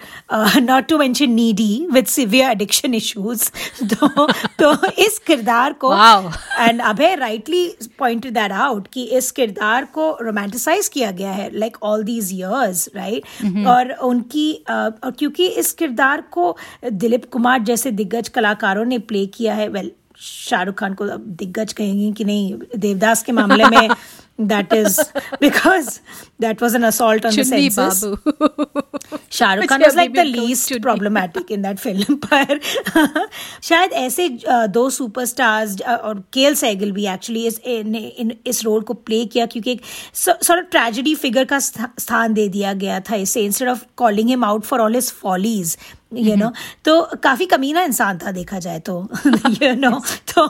not to mention needy with severe addiction issues तो तो इस किरदार को and Abhay rightly pointed that out कि इस किरदार को रोमांटिसाइज किया गया है like all these years right और उनकी uh, क्योंकि इस किरदार को दिलीप कुमार जैसे दिग्गज कलाकारों ने प्ले किया है वेल well, शाहरुख खान को दिग्गज कहेंगे कि नहीं देवदास के मामले में that is because that was an assault on the senses. Shah Rukh Khan was like the least problematic in that film. पर शायद ऐसे दो सुपरस्टार्स और केल सैगल भी एक्चुअली इस इन इस रोल को प्ले किया क्योंकि एक सॉर्ट ट्रेजेडी फिगर का स्थान दे दिया गया था इसे instead of calling him out for all his follies you know तो काफ़ी कमीना इंसान था देखा जाए तो यू नो तो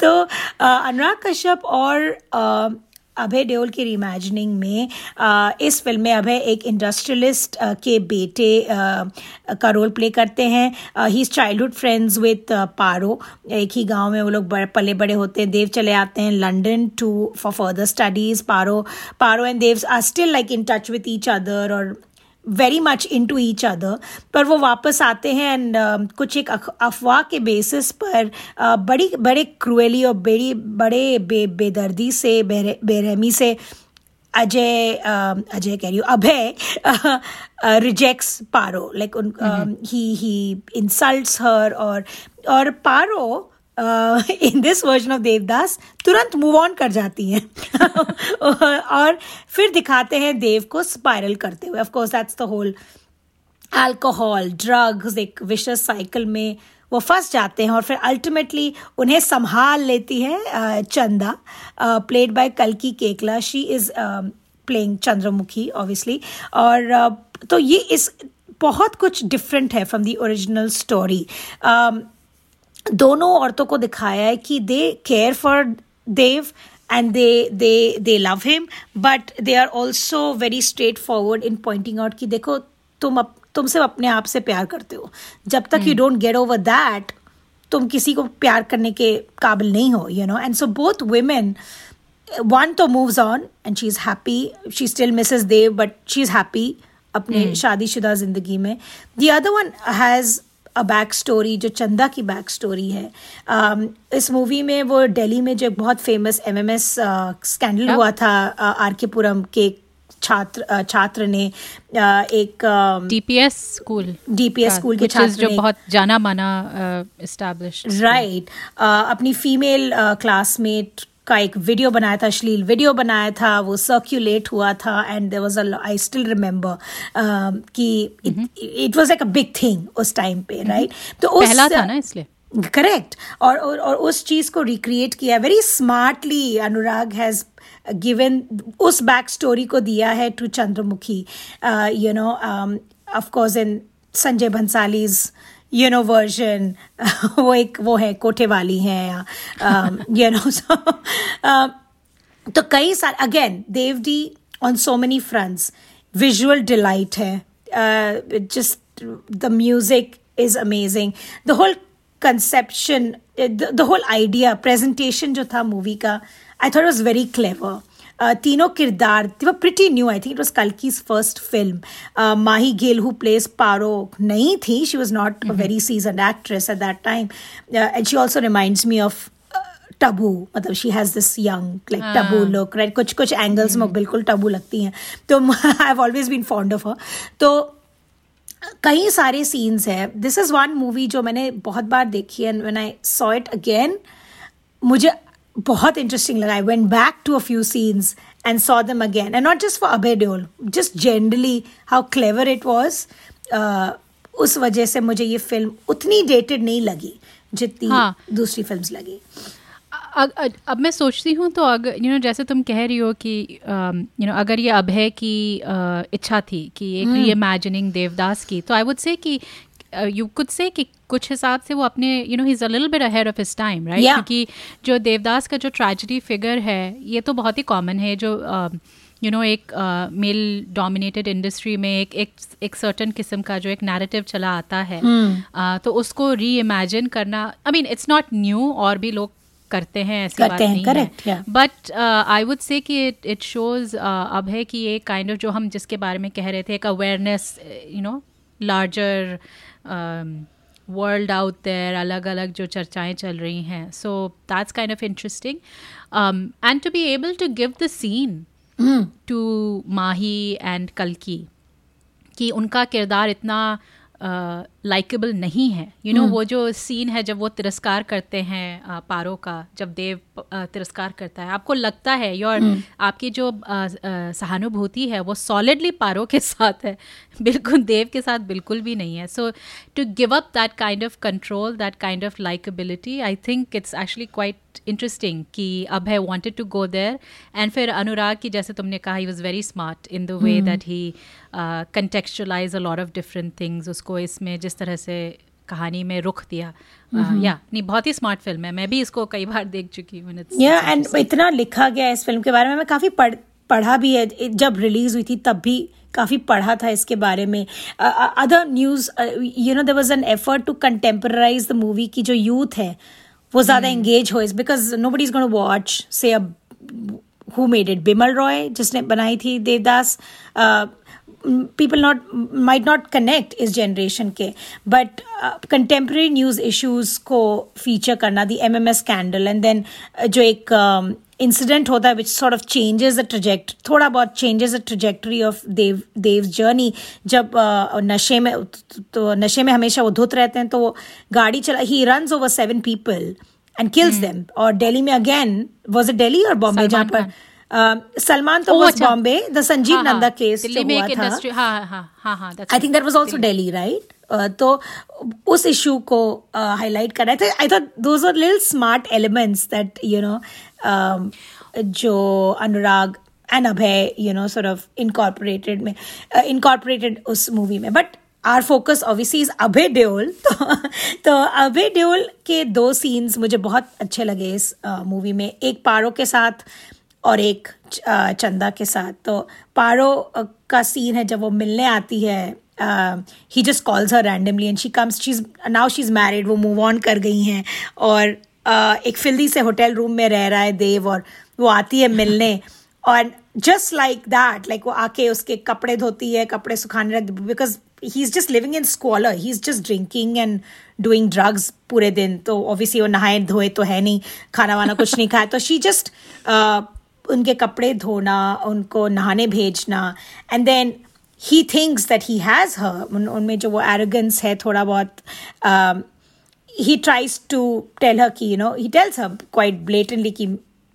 तो अनुराग कश्यप और अभय देओल की रिमेजिनिंग में आ, इस फ़िल्म में अभय एक इंडस्ट्रियलिस्ट के बेटे आ, का रोल प्ले करते हैं। He childhood friends with Paro एक ही गाँव में वो लोग बड़े पले बड़े होते हैं। देव चले आते हैं London to for further studies Paro Paro and Dev are still like in touch with each other और very much into each other पर वो वापस आते हैं एंड uh, कुछ एक अफवाह के बेसिस पर uh, बड़ी बड़े क्रूएली और बड़ी बड़े बे बेदर्दी से बेरहमी से अजय uh, अजय कह रही हूँ अभय रिजेक्ट्स पारो. लाइक उन ही ही इंसल्ट्स हर और और Paro in this version of Devdas तुरंत मूव ऑन कर जाती हैं। और फिर दिखाते हैं देव को स्पायरल करते हुए। Of course that's the whole alcohol drugs एक विशेष साइकिल में वो फंस जाते हैं और फिर अल्टीमेटली उन्हें संभाल लेती है Chanda. Played by कलकी Koechlin she is playing Chandramukhi obviously और uh, तो ये इस बहुत कुछ डिफरेंट है फ्रॉम द ओरिजिनल स्टोरी दोनों औरतों को दिखाया है कि they care for Dev and they they they love him but they are also very straightforward in pointing out कि देखो तुम अप, तुम सिर्फ़ अपने आप से प्यार करते हो। जब तक you don't get over that तुम किसी को प्यार करने के काबिल नहीं हो you know and so both women one तो moves on and she is happy she still misses Dev but she is happy अपने hmm. शादीशुदा ज़िंदगी में। The other one has a back story जो चंदा की बैक स्टोरी है। Um, इस movie में वो दिल्ली में जो बहुत famous M M S scandal हुआ था आर के पुरम के छात्र छात्र ने एक डीपीएस स्कूल डीपीएस स्कूल के छात्र जो बहुत जाना माना राइट अपनी फीमेल क्लासमेट का एक वीडियो बनाया था अश्लील वीडियो बनाया था वो सर्क्यूलेट हुआ था and there was I still remember कि it was like a big thing उस टाइम पे राइट तो उस पहला था ना इसलिए। करेक्ट और, और और उस चीज़ को रिक्रिएट किया। Very smartly Anurag has given उस बैक स्टोरी को दिया है to Chandramukhi you know of course in Sanjay Bhansali's you know version वो एक, वो है, कोठे वाली है, यू नो सो तो कई सारे again DevD on so many fronts visual delight है just the music is amazing the whole conception the whole idea presentation जो था मूवी का I thought was very clever तीनों किरदार were pretty new I think it was Kalki's first film Mahie Gill who plays Paro नहीं थी she was not a very seasoned actress at that time and she also reminds me of Tabu मतलब she has this young like Tabu look right कुछ कुछ angles में बिल्कुल टबू लगती हैं. तो I have always been fond of her तो कई सारे सीन्स हैं. दिस इज़ वन मूवी जो मैंने बहुत बार देखी and when I saw it again मुझे बहुत इंटरेस्टिंग लगा. I went back to a few scenes and saw them again and not just for Abhay Deol just generally how clever it was उस वजह से मुझे ये फ़िल्म उतनी dated नहीं लगी जितनी हाँ. दूसरी फ़िल्म लगी. अग, अब मैं सोचती हूँ तो अगर यू नो जैसे तुम कह रही हो कि यू नो अगर ये अभय की इच्छा थी कि एक री इमेजिनिंग देवदास की तो आई वुड से कि यू कुड से कि कुछ हिसाब से वो अपने you know is a little bit ahead of his time right क्योंकि जो देवदास का जो ट्रेजिडी फिगर है ये तो बहुत ही कॉमन है जो यू नो एक मेल डोमिनेटेड इंडस्ट्री में एक एक एक सर्टन किस्म का जो एक नैरेटिव चला आता है hmm. uh, तो उसको री इमेजिन करना I mean it's not new और भी लोग करते हैं ऐसी बात नहीं है। बट आई वुड से कि इट इट शोज़ अब है कि ये काइंड kind ऑफ़ of जो हम जिसके बारे में कह रहे थे एक awareness you know larger world out there अलग अलग जो चर्चाएँ चल रही हैं. So that's kind of interesting and to be able to give the scene to Mahie and कलकी कि उनका किरदार इतना लाइकेबल नहीं है। You you know know, hmm. वो जो सीन है जब वो तिरस्कार करते हैं पारो का जब देव तिरस्कार करता है आपको लगता है योर hmm. आपकी जो सहानुभूति है वो सॉलिडली पारो के साथ है। बिल्कुल देव के साथ बिल्कुल भी नहीं है। So to give up that kind of control that kind of likeability I think it's actually quite interesting कि Abhay wanted to go there and फिर अनुराग की जैसे तुमने कहा he was very smart in the way that he contextualize a lot of different things उसको इसमें जिस तरह से कहानी में रुख दिया। या नहीं बहुत ही स्मार्ट फ़िल्म है। मैं भी इसको कई बार देख चुकी हूँ। या एंड इतना लिखा गया इस फ़िल्म के बारे में। मैं काफ़ी पढ़ पढ़ा भी है। जब रिलीज़ हुई थी तब भी काफ़ी पढ़ा था इसके बारे में। Other news you know there was an effort to contemporize the movie की जो यूथ है वो ज़्यादा एंगेज hmm. हो इस because nobody is gonna watch से अब who made it Bimal Roy जिसने बनाई थी Devdas. People not might not connect इस जनरेशन के बट कंटेम्प्रेरी न्यूज़ इश्यूज़ को फीचर करना the M M S scandal and then जो एक इंसिडेंट होता है which sort of changes the traject थोड़ा बहुत changes the trajectory of Dev Dev journey जब नशे में तो नशे में हमेशा वो धुत रहते हैं तो वो गाड़ी चला he run over seven people and kills them और दिल्ली में अगेन वॉज़ अ दिल्ली और बॉम्बे जहाँ पर सलमान तो was Bombay the Sanjeev Nanda case जो हुआ था I think that was also Delhi right तो उस इशू को हाईलाइट कर रहे थे. I thought those are little smart elements that you know जो Anurag and Abhay you know sort of incorporated में इनकॉर्पोरेटेड uh, उस मूवी में. But our focus obviously is Abhay Deol तो तो अभय देओल के दो सीन्स मुझे बहुत अच्छे लगे इस मूवी uh, में. एक पारो के साथ और एक चंदा के साथ। तो पारो का सीन है जब वो मिलने आती है he just calls her randomly and she comes she now she is married वो मूव ऑन कर गई हैं और uh, एक फिल्दी से होटल रूम में रह रहा है देव और वो आती है मिलने और जस्ट लाइक दैट लाइक वो आके उसके कपड़े धोती है कपड़े सुखाने रख because he is just living in squalor he is just drinking and doing drugs पूरे दिन तो ऑब्वियसली वो नहाए धोए तो है नहीं खाना वाना कुछ नहीं खाया तो शी जस्ट उनके कपड़े धोना उनको नहाने भेजना and then he thinks that he has her उनमें जो वो एरोगेंस है थोड़ा बहुत he tries to tell her की you know he tells her quite blatantly की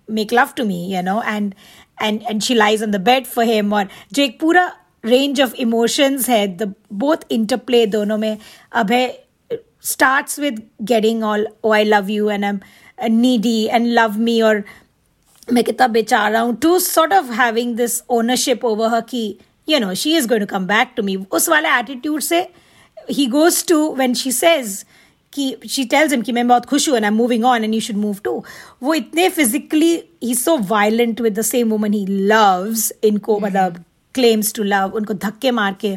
make love to me you know and and and she lies on the bed for him और जो एक पूरा रेंज ऑफ़ इमोशंस है the both interplay दोनों में Abhay starts getting all oh I love you and I'm uh, needy and love me or मैं कितना बेचारा हूँ to sort of having this ownership over her की you know she is going to come back to me उस वाले attitude से he goes to when she says कि she tells him कि मैं बहुत खुश हूँ and I moving on and you should move too वो इतने physically he so violent with the same woman he loves इनको मतलब क्लेम्स टू लव उनको धक्के मार के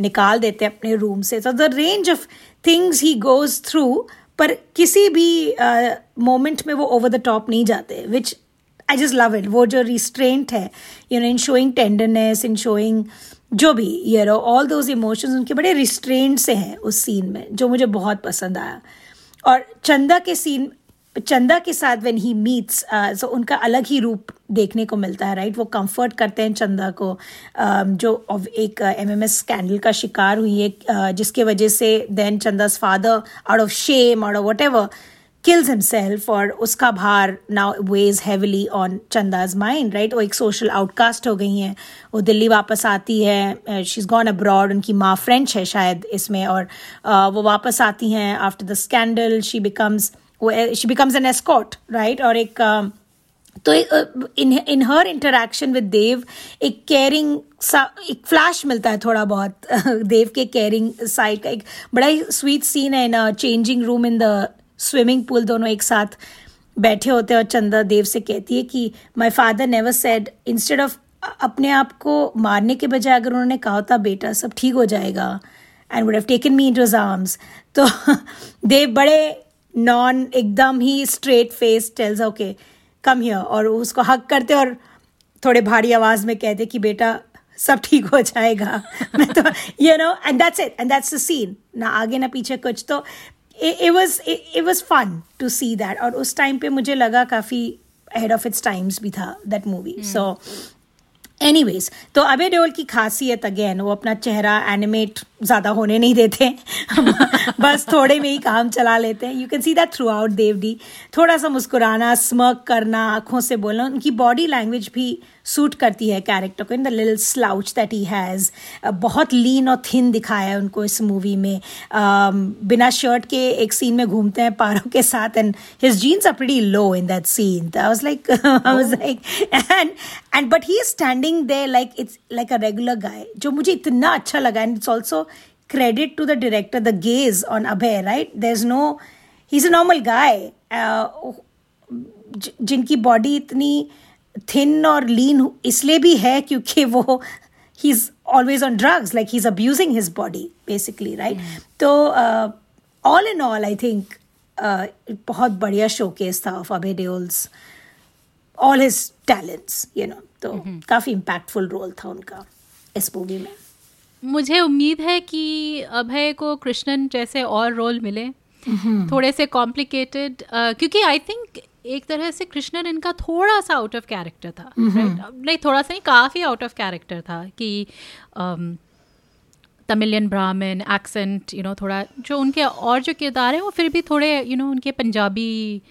निकाल देते हैं अपने रूम से. तो the range of things he goes through पर किसी भी मोमेंट uh, में वो ओवर द टॉप नहीं जाते which I just love it वो जो रिस्ट्रेंट है you know in showing tenderness in showing जो भी ये रो ऑल दोज इमोशंस उनके बड़े रिस्ट्रेंट से हैं उस सीन में जो मुझे बहुत पसंद आया। और चंदा के सीन चंदा के साथ वेन ही मीट्स सो उनका अलग ही रूप देखने को मिलता है राइट right? वो कंफर्ट करते हैं चंदा को। Uh, जो एक एम एम एस स्कैंडल का शिकार हुई है uh, जिसके वजह से then Chanda's father out of shame out of whatever kills himself और उसका भार now weighs heavily on चंदा's mind right? वो एक social outcast हो गई हैं। वो दिल्ली वापस आती है। She's gone abroad उनकी माँ फ्रेंच है शायद इसमें और uh, वो वापस आती हैं after the scandal she becomes she becomes an escort right? और एक uh, तो इन इन हर इंटरेक्शन विद देव एक केयरिंग सा एक फ्लैश मिलता है थोड़ा बहुत। देव के केयरिंग साइड का एक बड़ा ही स्वीट सीन है in changing room in the swimming pool दोनों एक साथ बैठे होते हैं और चंदा देव से कहती है कि my father never said instead of अपने आप को मारने के बजाय अगर उन्होंने कहा होता, बेटा सब ठीक हो जाएगा and would have taken me into arms तो देव बड़े नॉन एकदम ही straight face tells okay come here और उसको हक करते और थोड़े भारी आवाज़ में कहते कि, बेटा, सब ठीक हो जाएगा. मैं तो you know and that's it and that's the scene ना आगे ना पीछे कुछ. तो it, was it, it was fun to see that. और उस टाइम पे मुझे लगा काफ़ी ahead of its times भी था that movie. Mm. so anyways तो अबे देओल की खासियत अगेन वो अपना चेहरा एनिमेट ज़्यादा होने नहीं देते. बस थोड़े में ही काम चला लेते हैं. You can see that throughout DevD थोड़ा सा मुस्कुराना स्मर्क करना आँखों से बोलना उनकी बॉडी लैंग्वेज भी सूट करती है कैरेक्टर को in the lil slouch that he has बहुत लीन और थिन दिखाया है उनको इस मूवी में बिना शर्ट के एक सीन में घूमते हैं पारों के साथ and his jeans are pretty low in that scene I was like I was like and and but he is standing there like it's like a regular guy जो मुझे इतना अच्छा लगा and it's also credit to the director, the gaze on Abhay, right? There's no, he's a normal guy. Uh, जिनकी body इतनी thin और lean इसलिए भी है क्योंकि वो he is always on drugs like he is abusing his body basically right तो all in all I think बहुत बढ़िया शोकेस था of Abhay Deol's all his talents you know तो mm-hmm. काफ़ी इम्पैक्टफुल रोल था उनका इस मूवी में। मुझे उम्मीद है कि अभय को कृष्णन जैसे और रोल मिले। Mm-hmm. थोड़े से कॉम्प्लिकेटेड uh, क्योंकि आई थिंक एक तरह से कृष्णन इनका थोड़ा सा आउट ऑफ़ कैरेक्टर था लाइक थोड़ा सा नहीं काफ़ी आउट ऑफ़ कैरेक्टर था कि तमिलियन ब्राह्मण एक्सेंट यू नो थोड़ा जो उनके और जो किरदार हैं वो फिर भी थोड़े यू you नो know, उनके पंजाबी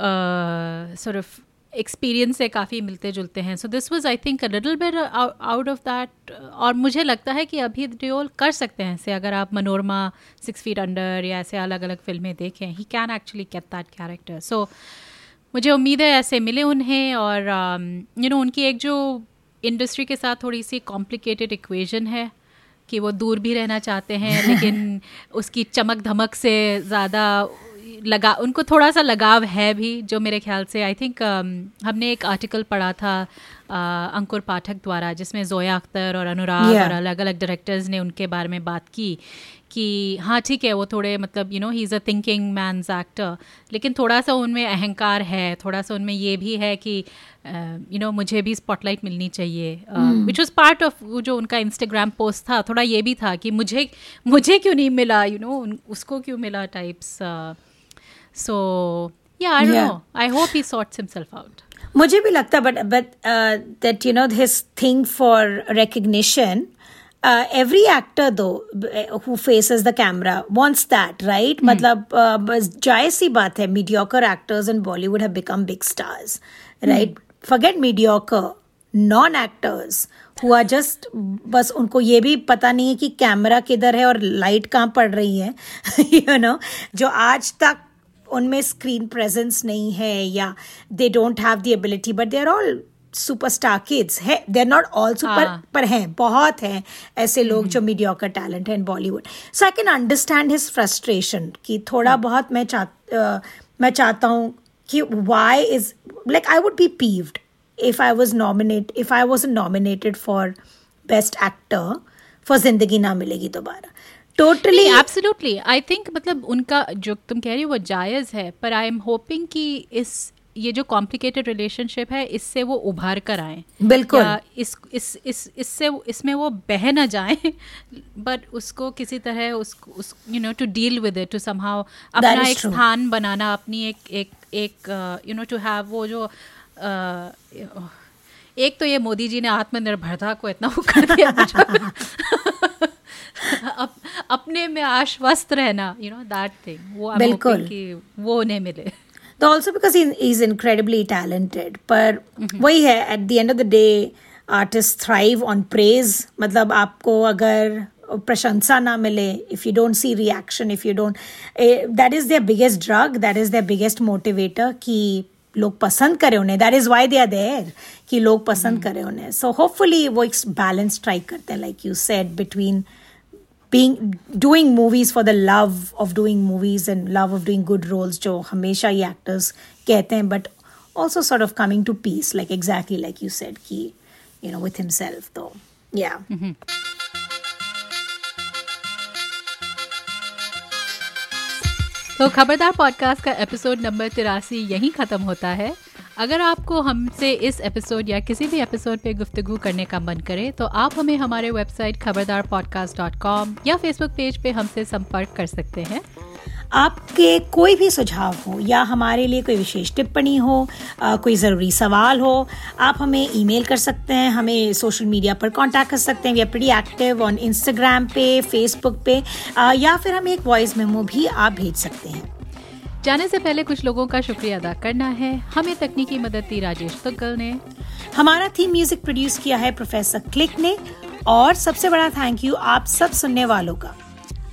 सॉर्ट ऑफ़ एक्सपीरियंस से काफ़ी मिलते जुलते हैं। So this was I think a little bit out of that और मुझे लगता है कि अभी डिओल कर सकते हैं ऐसे अगर आप मनोरमा सिक्स फीट अंडर या ऐसे अलग अलग फ़िल्में देखें he can actually get that character so मुझे उम्मीद है ऐसे मिले उन्हें और यू um, नो उनकी एक जो इंडस्ट्री के साथ थोड़ी सी कॉम्प्लिकेटेड इक्वेशन है कि वो दूर भी रहना चाहते हैं लेकिन उसकी चमक धमक से ज़्यादा लगा उनको थोड़ा सा लगाव है भी जो मेरे ख्याल से आई थिंक um, हमने एक आर्टिकल पढ़ा था uh, अंकुर पाठक द्वारा जिसमें जोया अख्तर और अनुराग yeah. और अलग अलग डायरेक्टर्स ने उनके बारे में बात की कि हाँ ठीक है वो थोड़े मतलब you know he is a thinking man's actor लेकिन थोड़ा सा उनमें अहंकार है थोड़ा सा उनमें ये भी है कि you uh, know you know, मुझे भी स्पॉटलाइट मिलनी चाहिए विच वॉज़ पार्ट ऑफ़ वो जो उनका इंस्टाग्राम पोस्ट था थोड़ा ये भी था कि मुझे मुझे क्यों नहीं मिला यू you नो know, उसको क्यों मिला types so yeah I know I hope he sorts himself out मुझे भी लगता but but that you know his thing for recognition uh, every actor though who faces the camera wants that right hmm. matlab uh, bas जाय सी बात है mediocre actors in bollywood have become big stars right hmm. forget mediocre non actors हुआ just बस उनको ये भी पता नहीं है कि कैमरा किधर है और लाइट कहाँ पड़ रही है यू you नो know, जो आज तक उनमें स्क्रीन प्रेजेंस नहीं है या they don't have the ability but they are all superstar kids है? They are not all super पर हैं बहुत हैं ऐसे लोग जो मीडियोकर टैलेंट है in Bollywood so I can understand his frustration कि थोड़ा बहुत मैं चाह मैं चाहता हूँ कि why is like I would be peeved if I was nominate if I was nominated for best actor for Zindagi Na Milegi दोबारा। टोटली एब्सोल्युटली आई थिंक मतलब उनका जो तुम कह रही हो वो जायज़ है पर आई एम होपिंग कि इस ये जो कॉम्प्लिकेटेड रिलेशनशिप है इससे वो उभार कर आए। बिल्कुल। इस इस इस इससे इसमें वो बह ना जाए बट उसको किसी तरह उस उस you know to deal with it to somehow अपना एक स्थान बनाना अपनी एक एक एक यू नो टू हैव वो जो uh, एक तो ये मोदी जी ने आत्मनिर्भरता को इतना वो कर दिया अप, अपने में आश्वस्त रहना यू नो दैट थिंग वो बिल्कुल। कि वो उन्हें मिले। तो also because is incredibly talented पर वही है at the end of the day artist thrive on praise मतलब आपको अगर प्रशंसा ना मिले if you don't see reaction if you don't that is their biggest drug that is their biggest motivator कि लोग पसंद करें उन्हें. That is why they are there कि लोग पसंद करें उन्हें. सो होपफुली वो एक बैलेंस ट्राई करते हैं like you said between being doing movies for the love of doing movies and love of doing good roles jo hamesha ye actors get them but also sort of coming to peace like exactly like you said ki you know with himself though yeah mm-hmm. तो खबरदार podcast का episode number तिरासी यहीं ख़त्म होता है। अगर आपको हमसे इस एपिसोड या किसी भी एपिसोड पे गुफ्तगू करने का मन करे तो आप हमें हमारे website Khabardar podcast dot com या फेसबुक पेज पे हमसे संपर्क कर सकते हैं। आपके कोई भी सुझाव हो या हमारे लिए कोई विशेष टिप्पणी हो आ, कोई ज़रूरी सवाल हो आप हमें ईमेल कर सकते हैं हमें सोशल मीडिया पर कांटेक्ट कर सकते हैं। We are pretty active on Instagram पे फेसबुक पे आ, या फिर हमें एक वॉइस मेमो भी आप भेज सकते हैं। जाने से पहले कुछ लोगों का शुक्रिया अदा करना है। हमें तकनीकी मदद दी राजेश तुगल ने। हमारा थीम म्यूज़िक प्रोड्यूस किया है प्रोफेसर क्लिक ने। और सबसे बड़ा थैंक यू आप सब सुनने वालों का।